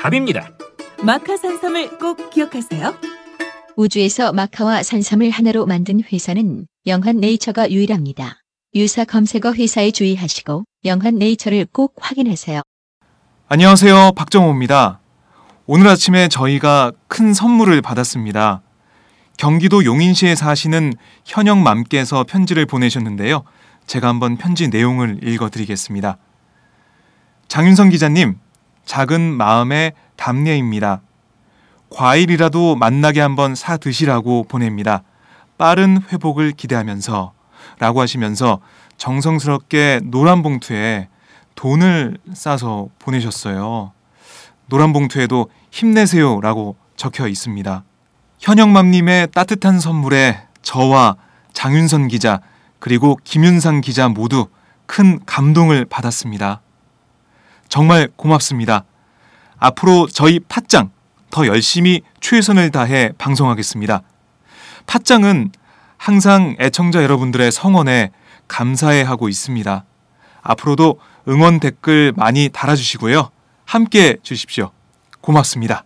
답입니다. 마카 산삼을 꼭 기억하세요. 우주에서 마카와 산삼을 하나로 만든 회사는 영한 네이처가 유일합니다. 유사 검색어 회사에 주의하시고 영한 네이처를 꼭 확인하세요. 안녕하세요 박정호입니다. 오늘 아침에 저희가 큰 선물을 받았습니다. 경기도 용인시에 사시는 현영 맘께서 편지를 보내셨는데요. 제가 한번 편지 내용을 읽어드리겠습니다. 장윤성 기자님, 작은 마음의 담례입니다. 과일이라도 만나게 한번 사 드시라고 보냅니다. 빠른 회복을 기대하면서 라고 하시면서 정성스럽게 노란 봉투에 돈을 싸서 보내셨어요. 노란 봉투에도 힘내세요 라고 적혀 있습니다. 현영맘님의 따뜻한 선물에 저와 장윤선 기자 그리고 김윤상 기자 모두 큰 감동을 받았습니다. 정말 고맙습니다. 앞으로 저희 팟짱 더 열심히 최선을 다해 방송하겠습니다. 팟짱은 항상 애청자 여러분들의 성원에 감사해 하고 있습니다. 앞으로도 응원 댓글 많이 달아주시고요. 함께 주십시오. 고맙습니다.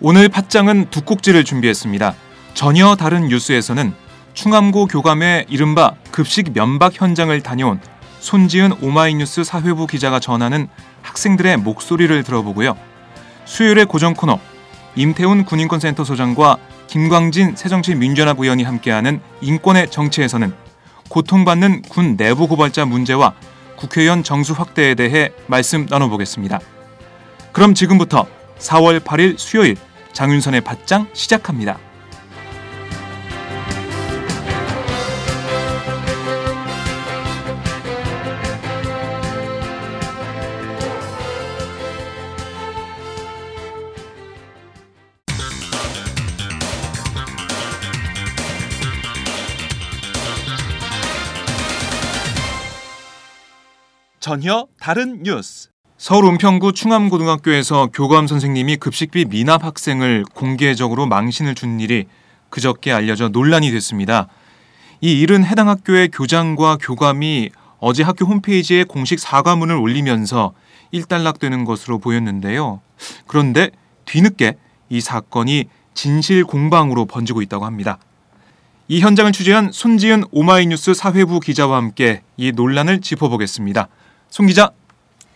오늘 팟짱은 두 꼭지를 준비했습니다. 전혀 다른 뉴스에서는 충암고 교감의 이른바 급식 면박 현장을 다녀온 손지은 오마이뉴스 사회부 기자가 전하는 학생들의 목소리를 들어보고요. 수요일의 고정 코너 임태훈 군인권센터 소장과 김광진 새정치민주연합 의원이 함께하는 인권의 정치에서는 고통받는 군 내부 고발자 문제와 국회의원 정수 확대에 대해 말씀 나눠보겠습니다. 그럼 지금부터 4월 8일 수요일 장윤선의 팟짱 시작합니다. 전혀 다른 뉴스. 서울 은평구 충암고등학교에서 교감 선생님이 급식비 미납 학생을 공개적으로 망신을 준 일이 그저께 알려져 논란이 됐습니다. 이 일은 해당 학교의 교장과 교감이 어제 학교 홈페이지에 공식 사과문을 올리면서 일단락되는 것으로 보였는데요. 그런데 뒤늦게 이 사건이 진실 공방으로 번지고 있다고 합니다. 이 현장을 취재한 손지은 오마이뉴스 사회부 기자와 함께 이 논란을 짚어보겠습니다. 송 기자.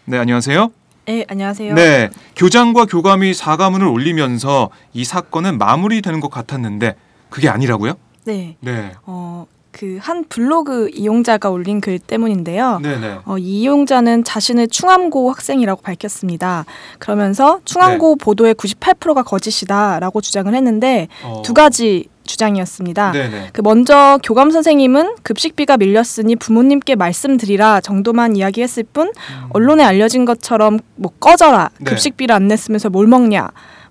네, 안녕하세요. 네, 안녕하세요. 네, 교장과 교감이 사과문을 올리면서 이 사건은 마무리되는 것 같았는데 그게 아니라고요? 네. 네. 어, 그 한 블로그 이용자가 올린 글 때문인데요. 네, 네. 어, 이 이용자는 자신을 충암고 학생이라고 밝혔습니다. 그러면서 충암고 네. 보도의 98%가 거짓이다라고 주장을 했는데 어, 두 가지 주장이었습니다. 네, 네. 그 먼저 교감 선생님은 급식비가 밀렸으니 부모님께 말씀드리라 정도만 이야기했을 뿐 언론에 알려진 것처럼 뭐 꺼져라 네. 급식비를 안 냈으면서 뭘 먹냐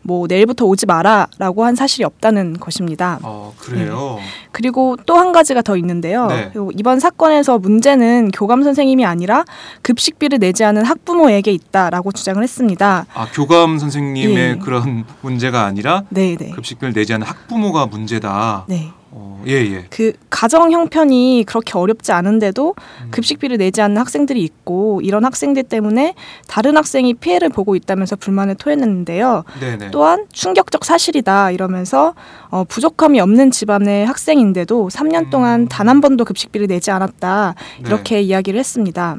뭐 내일부터 오지 마라라고 한 사실이 없다는 것입니다. 어, 그래요. 그리고 또 한 가지가 더 있는데요. 네. 이번 사건에서 문제는 교감 선생님이 아니라 급식비를 내지 않은 학부모에게 있다라고 주장을 했습니다. 아, 교감 선생님의 예. 그런 문제가 아니라 네, 네. 급식비를 내지 않는 학부모가 문제다. 네. 어, 예, 예. 그 가정 형편이 그렇게 어렵지 않은데도 음. 급식비를 내지 않는 학생들이 있고 이런 학생들 때문에 다른 학생이 피해를 보고 있다면서 불만을 토했는데요. 네, 네. 또한 충격적 사실이다 이러면서 어, 부족함이 없는 집안의 학생인데도 3년 동안 음. 단한 번도 급식비를 내지 않았다 네. 이렇게 이야기를 했습니다.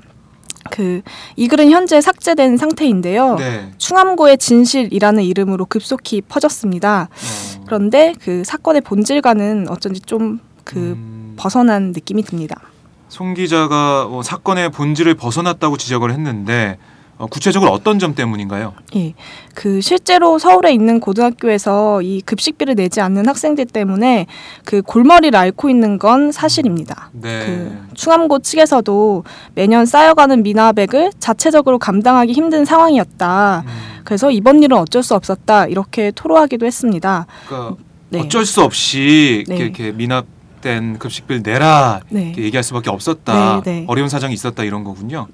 그 이 글은 현재 삭제된 상태인데요. 네. 충암고의 진실이라는 이름으로 급속히 퍼졌습니다. 어, 그런데 그 사건의 본질과는 어쩐지 좀그 음, 벗어난 느낌이 듭니다. 송 기자가 뭐 사건의 본질을 벗어났다고 지적을 했는데 어, 구체적으로 어떤 점 때문인가요? 예. 그 실제로 서울에 있는 고등학교에서 이 급식비를 내지 않는 학생들 때문에 그 골머리를 앓고 있는 건 사실입니다. 네. 그 충암고 측에서도 매년 쌓여가는 미납액을 자체적으로 감당하기 힘든 상황이었다. 음, 그래서 이번 일은 어쩔 수 없었다. 이렇게 토로하기도 했습니다. 그러니까 네. 어쩔 수 없이 네. 이렇게, 이렇게 미납 된 급식비를 내라 네. 이렇게 얘기할 수밖에 없었다. 네, 네. 어려운 사정이 있었다 이런 거군요.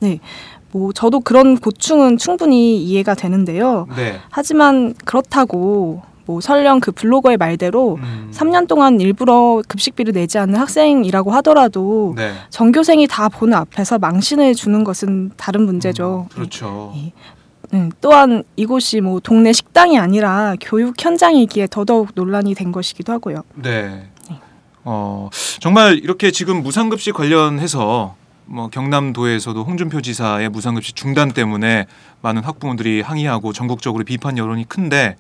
뭐 저도 그런 고충은 충분히 이해가 되는데요. 네. 하지만 그렇다고 뭐 설령 그 블로거의 말대로 음, 3년 동안 일부러 급식비를 내지 않는 학생이라고 하더라도 네. 전교생이 다 보는 앞에서 망신을 주는 것은 다른 문제죠. 음, 그렇죠. 예. 음, 또한 이곳이 뭐 동네 식당이 아니라 교육 현장이기에 더더욱 논란이 된 것이기도 하고요. 네. 어, 정말 이렇게 지금 무상급식 관련해서 뭐 경남도에서도 홍준표 지사의 무상급식 중단 때문에 많은 학부모들이 항의하고 전국적으로 비판 여론이 큰데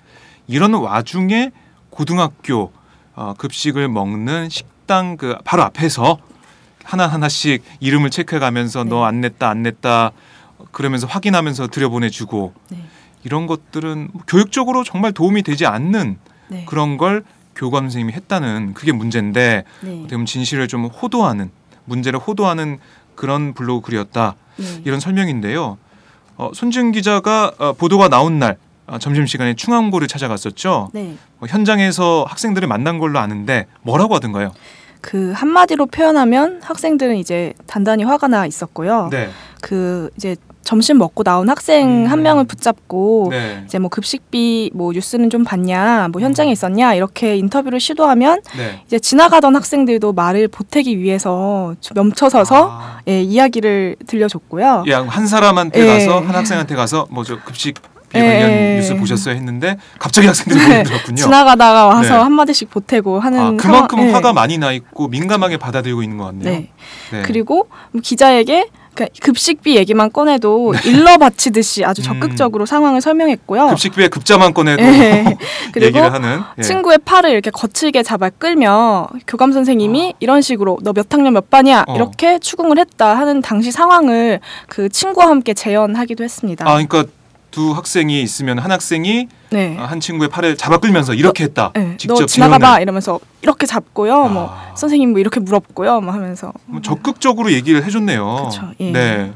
이런 와중에 고등학교 어, 급식을 먹는 식당 그 바로 앞에서 하나 하나씩 이름을 체크해가면서 네. 너안 냈다 안 냈다 그러면서 확인하면서 들여보내주고 네. 이런 것들은 교육적으로 정말 도움이 되지 않는 네. 그런 걸 교감 선생님이 했다는 그게 문제인데 네. 어떻게 보면 진실을 좀 호도하는 문제를 호도하는 그런 블로그 글이었다 네. 이런 설명인데요. 어, 손준 기자가 어, 보도가 나온 날 어, 점심 시간에 충암고를 찾아갔었죠. 네. 어, 현장에서 학생들을 만난 걸로 아는데 뭐라고 하던가요? 그 한마디로 표현하면 학생들은 이제 단단히 화가 나 있었고요. 네, 그 이제 점심 먹고 나온 학생 음. 한 명을 붙잡고 네, 이제 뭐 급식비 뭐 뉴스는 좀 봤냐, 뭐 현장에 있었냐 이렇게 인터뷰를 시도하면 네. 이제 지나가던 학생들도 말을 보태기 위해서 멈춰서서 아, 예, 이야기를 들려줬고요. 예, 한 사람한테 예. 가서 한 학생한테 가서 뭐 저 급식 비 예, 관련 예. 뉴스 보셨어요 했는데 갑자기 학생들이 네, 몰려들었군요. 지나가다가 와서 네. 한 마디씩 보태고 하는 아, 그만큼 상황- 예. 화가 많이 나 있고 민감하게 받아들이고 있는 것 같네요. 네. 네. 그리고 기자에게 그 급식비 얘기만 꺼내도 일러 바치듯이 아주 음. 적극적으로 상황을 설명했고요. 급식비에 급자만 꺼내도 예. 그리고 얘기를 하는 예. 친구의 팔을 이렇게 거칠게 잡아 끌며 교감 선생님이 이런 식으로 너 몇 학년 몇 반이야 어. 이렇게 추궁을 했다 하는 당시 상황을 그 친구와 함께 재연하기도 했습니다. 아, 그러니까 두 학생이 있으면 한 학생이 네. 한 친구의 팔을 잡아 끌면서 이렇게 했다. 네. 직접 너 지나가봐. 이러면서 이렇게 잡고요. 뭐 아. 선생님 뭐 이렇게 물었고요. 뭐 하면서 뭐 적극적으로 얘기를 해줬네요. 그쵸, 예. 네.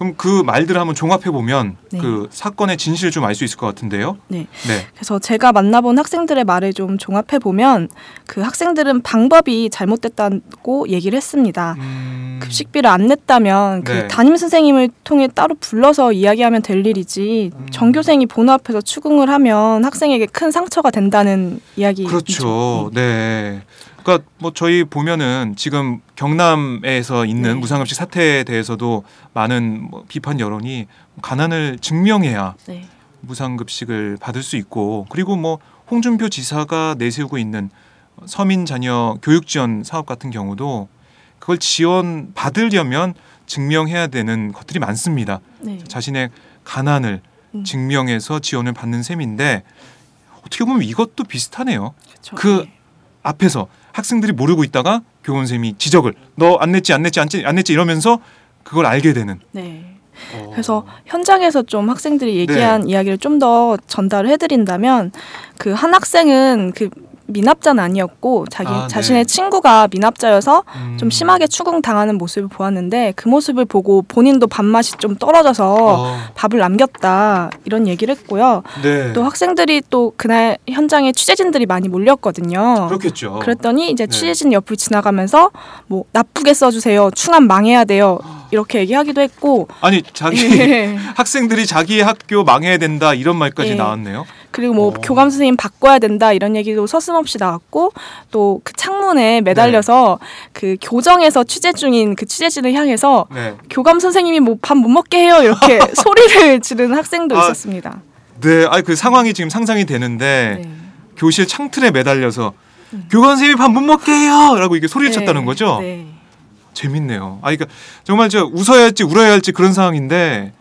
그럼 그 말들을 한번 종합해 보면 네. 그 사건의 진실을 좀 알 수 있을 것 같은데요. 네. 네. 그래서 제가 만나본 학생들의 말을 좀 종합해 보면 그 학생들은 방법이 잘못됐다고 얘기를 했습니다. 음, 급식비를 안 냈다면 그 네. 담임 선생님을 통해 따로 불러서 이야기하면 될 일이지 음. 전교생이 보는 앞에서 추궁을 하면 학생에게 큰 상처가 된다는 이야기 그렇죠. 네. 그러니까 뭐 저희 보면은 지금 경남에서 있는 네. 무상급식 사태에 대해서도 많은 뭐 비판 여론이 가난을 증명해야 네. 무상급식을 받을 수 있고 그리고 뭐 홍준표 지사가 내세우고 있는 서민 자녀 교육 지원 사업 같은 경우도 그걸 지원 받으려면 증명해야 되는 것들이 많습니다. 네. 자신의 가난을 음. 증명해서 지원을 받는 셈인데 어떻게 보면 이것도 비슷하네요. 그렇죠. 그 네. 앞에서 학생들이 모르고 있다가 교원 쌤이 지적을 너 안 냈지 안 냈지 안 냈지 안 냈지 이러면서 그걸 알게 되는. 네. 그래서 현장에서 좀 학생들이 네. 얘기한 이야기를 좀 더 전달을 해드린다면 그 한 학생은 그 미납자는 아니었고 자기 아, 네. 자신의 친구가 미납자여서 음. 좀 심하게 추궁 당하는 모습을 보았는데 그 모습을 보고 본인도 밥맛이 좀 떨어져서 어, 밥을 남겼다 이런 얘기를 했고요. 네. 또 학생들이 또 그날 현장에 취재진들이 많이 몰렸거든요. 그렇겠죠. 그랬더니 이제 네. 취재진 옆을 지나가면서 뭐 나쁘게 써주세요. 충암 망해야 돼요. 이렇게 얘기하기도 했고 아니 자기 예. 학생들이 자기 학교 망해야 된다 이런 말까지 예. 나왔네요. 그리고 뭐 어. 교감 선생님 바꿔야 된다 이런 얘기도 서슴없이 나왔고 또 그 창문에 매달려서 그 교정에서 취재 중인 그 취재진을 향해서 네. 교감 선생님이 뭐 밥 못 먹게 해요 이렇게 소리를 지르는 학생도 아, 있었습니다. 네. 아니 그 상황이 지금 상상이 되는데 네. 교실 창틀에 매달려서 교관 선생님이 밥 못 먹게 해요라고 이게 소리를 네. 쳤다는 거죠. 네. 재밌네요. 아, 그러니까 정말 저 웃어야 할지 울어야 할지 그런 상황인데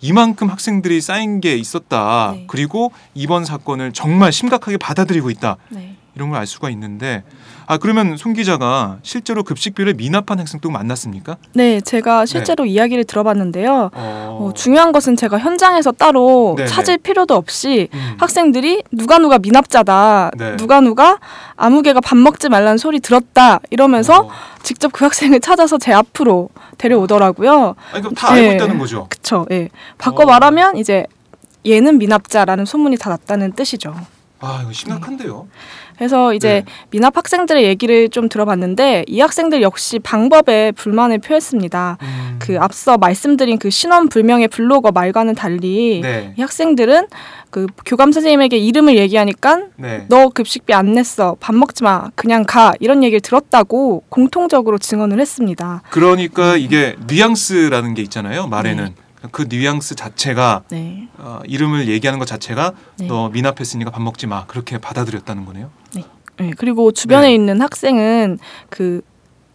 이만큼 학생들이 쌓인 게 있었다. 네. 그리고 이번 사건을 정말 심각하게 받아들이고 있다. 네. 이런 걸 알 수가 있는데 아 그러면 손 기자가 실제로 급식비를 미납한 학생도 만났습니까? 네, 제가 실제로 이야기를 들어봤는데요. 어, 어, 중요한 것은 제가 현장에서 따로 네네. 찾을 필요도 없이 음. 학생들이 누가 누가 미납자다, 네. 누가 누가 아무개가 밥 먹지 말라는 소리 들었다 이러면서 어. 직접 그 학생을 찾아서 제 앞으로 데려오더라고요. 아니 그럼 다 알고 네. 있다는 거죠. 그쵸? 예. 바꿔 어. 말하면 이제 얘는 미납자라는 소문이 다 났다는 뜻이죠. 아 이거 심각한데요. 그래서 이제 네. 미납 학생들의 얘기를 좀 들어봤는데 이 학생들 역시 방법에 불만을 표했습니다. 음. 그 앞서 말씀드린 그 신원 불명의 블로거 말과는 달리 네. 이 학생들은 그 교감 선생님에게 이름을 얘기하니까 네. 너 급식비 안 냈어 밥 먹지 마 그냥 가 이런 얘기를 들었다고 공통적으로 증언을 했습니다. 그러니까 이게 뉘앙스라는 게 있잖아요. 말에는 네. 그 뉘앙스 자체가 네. 어, 이름을 얘기하는 것 자체가 네. 너 미납했으니까 밥 먹지 마 그렇게 받아들였다는 거네요. 네, 그리고 주변에 네. 있는 학생은 그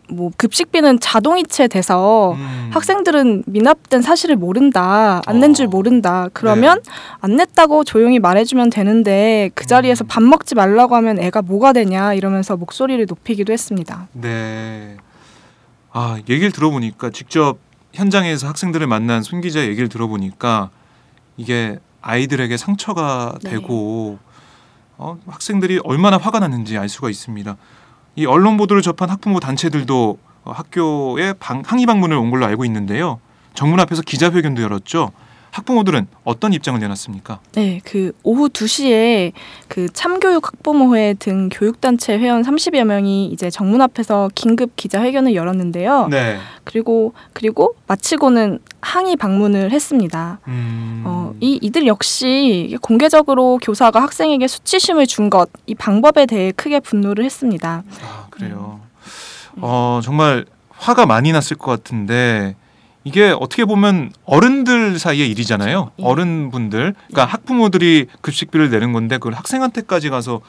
뭐 급식비는 자동이체 돼서 음. 학생들은 미납된 사실을 모른다 안 낸줄 어. 모른다 그러면 안 냈다고 조용히 말해주면 되는데 그 자리에서 음. 밥 먹지 말라고 하면 애가 뭐가 되냐 이러면서 목소리를 높이기도 했습니다. 네. 아 얘기를 들어보니까 직접 현장에서 학생들을 만난 손 기자 얘기를 들어보니까 이게 아이들에게 상처가 네. 되고 어, 학생들이 얼마나 화가 났는지 알 수가 있습니다. 이 언론 보도를 접한 학부모 단체들도 어, 학교에 방, 항의 방문을 온 걸로 알고 있는데요. 정문 앞에서 기자회견도 열었죠. 학부모들은 어떤 입장을 내놨습니까? 네, 그 오후 2시에 그 참교육 학부모회 등 교육단체 회원 30여 명이 이제 정문 앞에서 긴급 기자회견을 열었는데요. 네. 그리고 그리고 마치고는 항의 방문을 했습니다. 음, 어, 이 이들 역시 공개적으로 교사가 학생에게 수치심을 준 것 이 방법에 대해 크게 분노를 했습니다. 아 그래요. 음. 어 정말 화가 많이 났을 것 같은데 이게 어떻게 보면 어른들 사이의 일이잖아요. 예. 어른분들, 그러니까 학부모들이 급식비를 내는 건데 그걸 학생한테까지 가서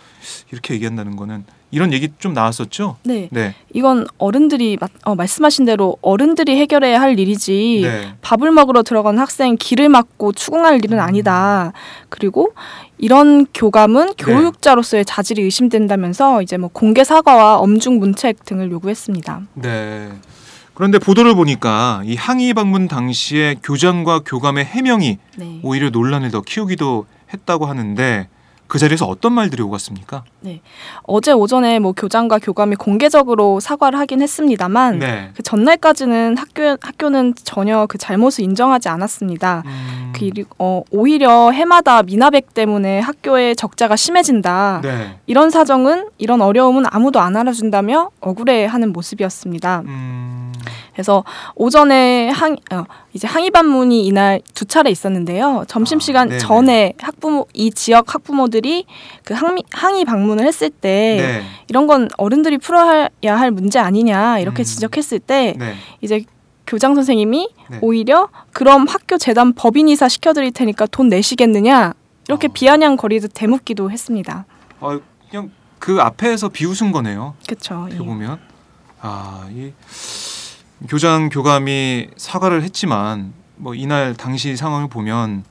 이렇게 얘기한다는 거는 이런 얘기 좀 나왔었죠. 네, 네, 이건 어른들이 마- 어, 말씀하신 대로 어른들이 해결해야 할 일이지 네, 밥을 먹으러 들어간 학생 길을 막고 추궁할 일은 음. 아니다. 그리고 이런 교감은 네. 교육자로서의 자질이 의심된다면서 이제 뭐 공개 사과와 엄중 문책 등을 요구했습니다. 네. 그런데 보도를 보니까 이 항의 방문 당시에 교장과 교감의 해명이 네. 오히려 논란을 더 키우기도 했다고 하는데 그 자리에서 어떤 말들이 오갔습니까? 어제 오전에 뭐 교장과 교감이 공개적으로 사과를 하긴 했습니다만 네. 그 전날까지는 학교 학교는 전혀 그 잘못을 인정하지 않았습니다. 음, 그리고 어, 오히려 해마다 미나백 때문에 학교의 적자가 심해진다. 네. 이런 사정은 이런 어려움은 아무도 안 알아준다며 억울해하는 모습이었습니다. 음, 그래서 오전에 항 어, 이제 항의 방문이 이날 두 차례 있었는데요. 점심 시간 아. 전에 학부모 이 지역 학부모들이 그 항의, 항의 방문을 했을 때 네. 이런 건 어른들이 풀어야 할 문제 아니냐 이렇게 음. 지적했을 때 네. 이제 교장 선생님이 네. 오히려 그럼 학교 재단 법인이사 시켜드릴 테니까 돈 내시겠느냐 이렇게 어. 비아냥거리듯 대묻기도 했습니다. 어, 그냥 그 앞에서 비웃은 거네요. 그렇죠. 보면 아, 이 교장 교감이 사과를 했지만 뭐 이날 당시 상황을 보면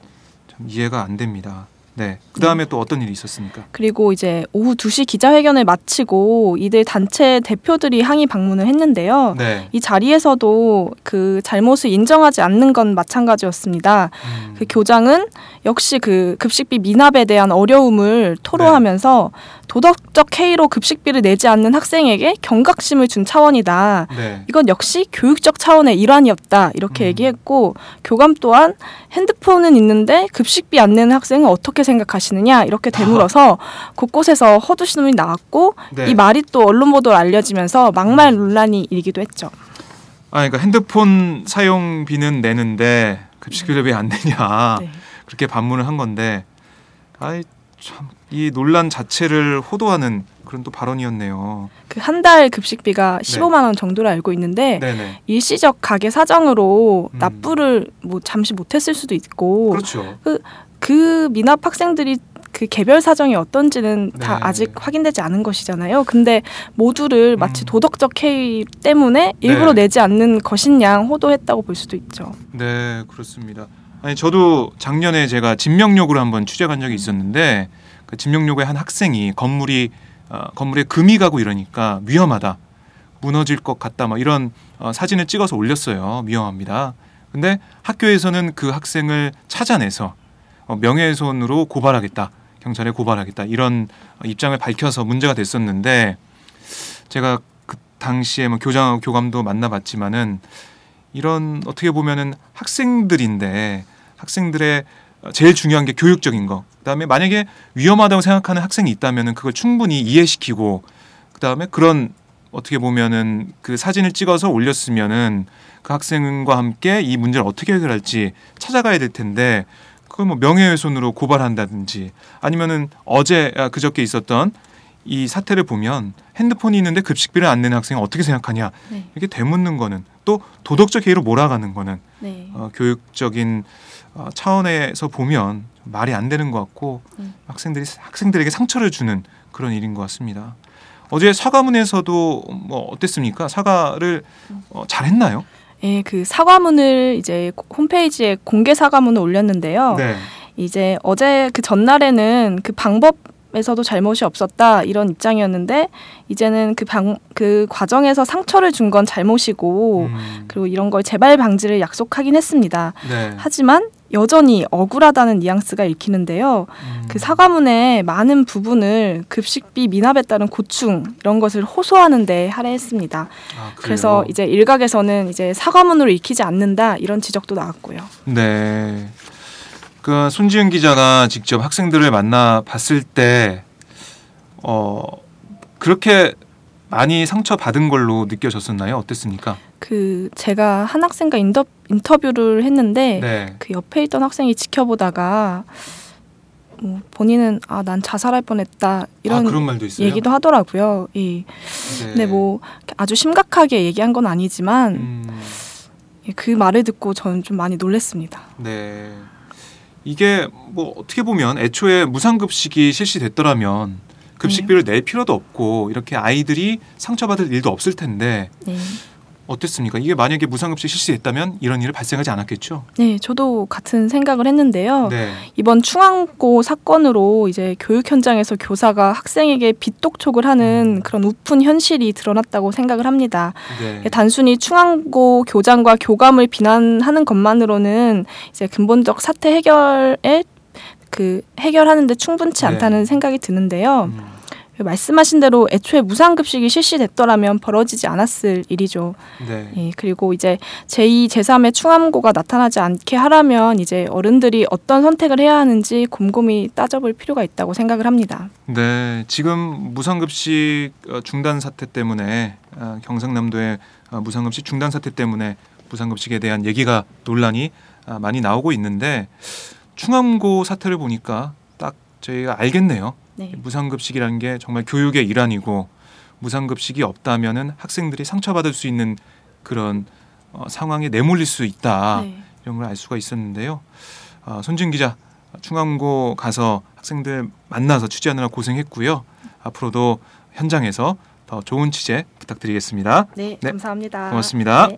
참 이해가 안 됩니다. 네. 그 다음에 또 어떤 일이 있었습니까? 그리고 이제 오후 2시 기자회견을 마치고 이들 단체 대표들이 항의 방문을 했는데요. 네. 이 자리에서도 그 잘못을 인정하지 않는 건 마찬가지였습니다. 음, 그 교장은 역시 그 급식비 미납에 대한 어려움을 토로하면서 도덕적 해이로 급식비를 내지 않는 학생에게 경각심을 준 차원이다. 네. 이건 역시 교육적 차원의 일환이었다. 이렇게 음. 얘기했고 교감 또한 핸드폰은 있는데 급식비 안 내는 학생은 어떻게 생각하시느냐 이렇게 되물어서 곳곳에서 허드신음이 나왔고 네. 이 말이 또 언론 보도로 알려지면서 막말 논란이 일기도 했죠. 아, 그러니까 핸드폰 사용비는 내는데 급식비를 왜 안 내냐 네. 그렇게 반문을 한 건데, 아이 참 이 논란 자체를 호도하는 그런 또 발언이었네요. 그 한 달 급식비가 15만 원 정도로 알고 있는데 네네. 일시적 가게 사정으로 음. 납부를 뭐 잠시 못했을 수도 있고 그렇죠. 그 미납 학생들이 그 개별 사정이 어떤지는 다 네. 아직 확인되지 않은 것이잖아요. 근데 모두를 마치 음. 도덕적 해이 때문에 일부러 네. 내지 않는 것인 양 호도했다고 볼 수도 있죠. 네, 그렇습니다. 아니 저도 작년에 제가 진명록으로 한번 취재 간 적이 있었는데 그 진명록의 한 학생이 건물이 어, 건물에 금이 가고 이러니까 위험하다, 무너질 것 같다, 막 이런 어, 사진을 찍어서 올렸어요. 위험합니다. 근데 학교에서는 그 학생을 찾아내서 어, 명예훼손으로 고발하겠다, 경찰에 고발하겠다 이런 어, 입장을 밝혀서 문제가 됐었는데 제가 그 당시에 뭐 교장하고 교감도 만나봤지만은 이런 어떻게 보면은 학생들인데 학생들의 제일 중요한 게 교육적인 거. 그다음에 만약에 위험하다고 생각하는 학생이 있다면은 그걸 충분히 이해시키고 그다음에 그런 어떻게 보면은 그 사진을 찍어서 올렸으면은 그 학생과 함께 이 문제를 어떻게 해결할지 찾아가야 될 텐데 그걸 뭐 명예훼손으로 고발한다든지 아니면은 어제 아, 그저께 있었던 이 사태를 보면 핸드폰이 있는데 급식비를 안 내는 학생은 어떻게 생각하냐 네. 이렇게 되묻는 거는 또 도덕적 해이로 몰아가는 거는 네. 어, 교육적인 어, 차원에서 보면 좀 말이 안 되는 것 같고 음. 학생들이 학생들에게 상처를 주는 그런 일인 것 같습니다. 어제 사과문에서도 뭐 어땠습니까? 사과를 어, 잘했나요? 예, 그 사과문을 이제 홈페이지에 공개 사과문을 올렸는데요. 네. 이제 어제 그 전날에는 그 방법 에서도 잘못이 없었다 이런 입장이었는데 이제는 그 방그 과정에서 상처를 준 건 잘못이고 음, 그리고 이런 걸 재발 방지를 약속하긴 했습니다. 네. 하지만 여전히 억울하다는 뉘앙스가 읽히는데요. 음, 그 사과문의 많은 부분을 급식비 미납에 따른 고충 이런 것을 호소하는데 할애했습니다. 아? 그래서 이제 일각에서는 이제 사과문으로 읽히지 않는다 이런 지적도 나왔고요. 네. 그 손지은 기자가 직접 학생들을 만나 봤을 때 어, 그렇게 많이 상처 받은 걸로 느껴졌었나요? 어땠습니까? 그 제가 한 학생과 인터, 인터뷰를 했는데 네. 그 옆에 있던 학생이 지켜보다가 뭐 본인은 아 난 자살할 뻔했다 이런 아, 그런 말도 있어요. 얘기도 하더라고요. 예. 네. 근데 뭐 아주 심각하게 얘기한 건 아니지만 음, 예, 그 말을 듣고 저는 좀 많이 놀랐습니다. 네. 이게 뭐 어떻게 보면 애초에 무상급식이 실시됐더라면 급식비를 낼 필요도 없고 이렇게 아이들이 상처받을 일도 없을 텐데 네. 어땠습니까? 이게 만약에 무상급식 실시됐다면 이런 일이 발생하지 않았겠죠? 네, 저도 같은 생각을 했는데요. 네. 이번 충암고 사건으로 이제 교육 현장에서 교사가 학생에게 빗독촉을 하는 음. 그런 우픈 현실이 드러났다고 생각을 합니다. 네. 단순히 충암고 교장과 교감을 비난하는 것만으로는 이제 근본적 사태 해결에 그 해결하는데 충분치 네. 않다는 생각이 드는데요. 음, 말씀하신 대로 애초에 무상급식이 실시됐더라면 벌어지지 않았을 일이죠. 네. 예, 그리고 이제 제2, 제3의 충암고가 나타나지 않게 하려면 이제 어른들이 어떤 선택을 해야 하는지 곰곰이 따져볼 필요가 있다고 생각을 합니다. 네, 지금 무상급식 어, 중단 사태 때문에 어, 경상남도의 어, 무상급식 중단 사태 때문에 무상급식에 대한 얘기가 논란이 아, 많이 나오고 있는데 충암고 사태를 보니까 딱 저희가 알겠네요. 네. 무상급식이라는 게 정말 교육의 일환이고 무상급식이 없다면은 학생들이 상처받을 수 있는 그런 어, 상황에 내몰릴 수 있다. 네. 이런 걸 알 수가 있었는데요. 어, 손진 기자 충암고 가서 학생들 만나서 취재하느라 고생했고요. 앞으로도 현장에서 더 좋은 취재 부탁드리겠습니다. 네, 네, 감사합니다. 고맙습니다. 네.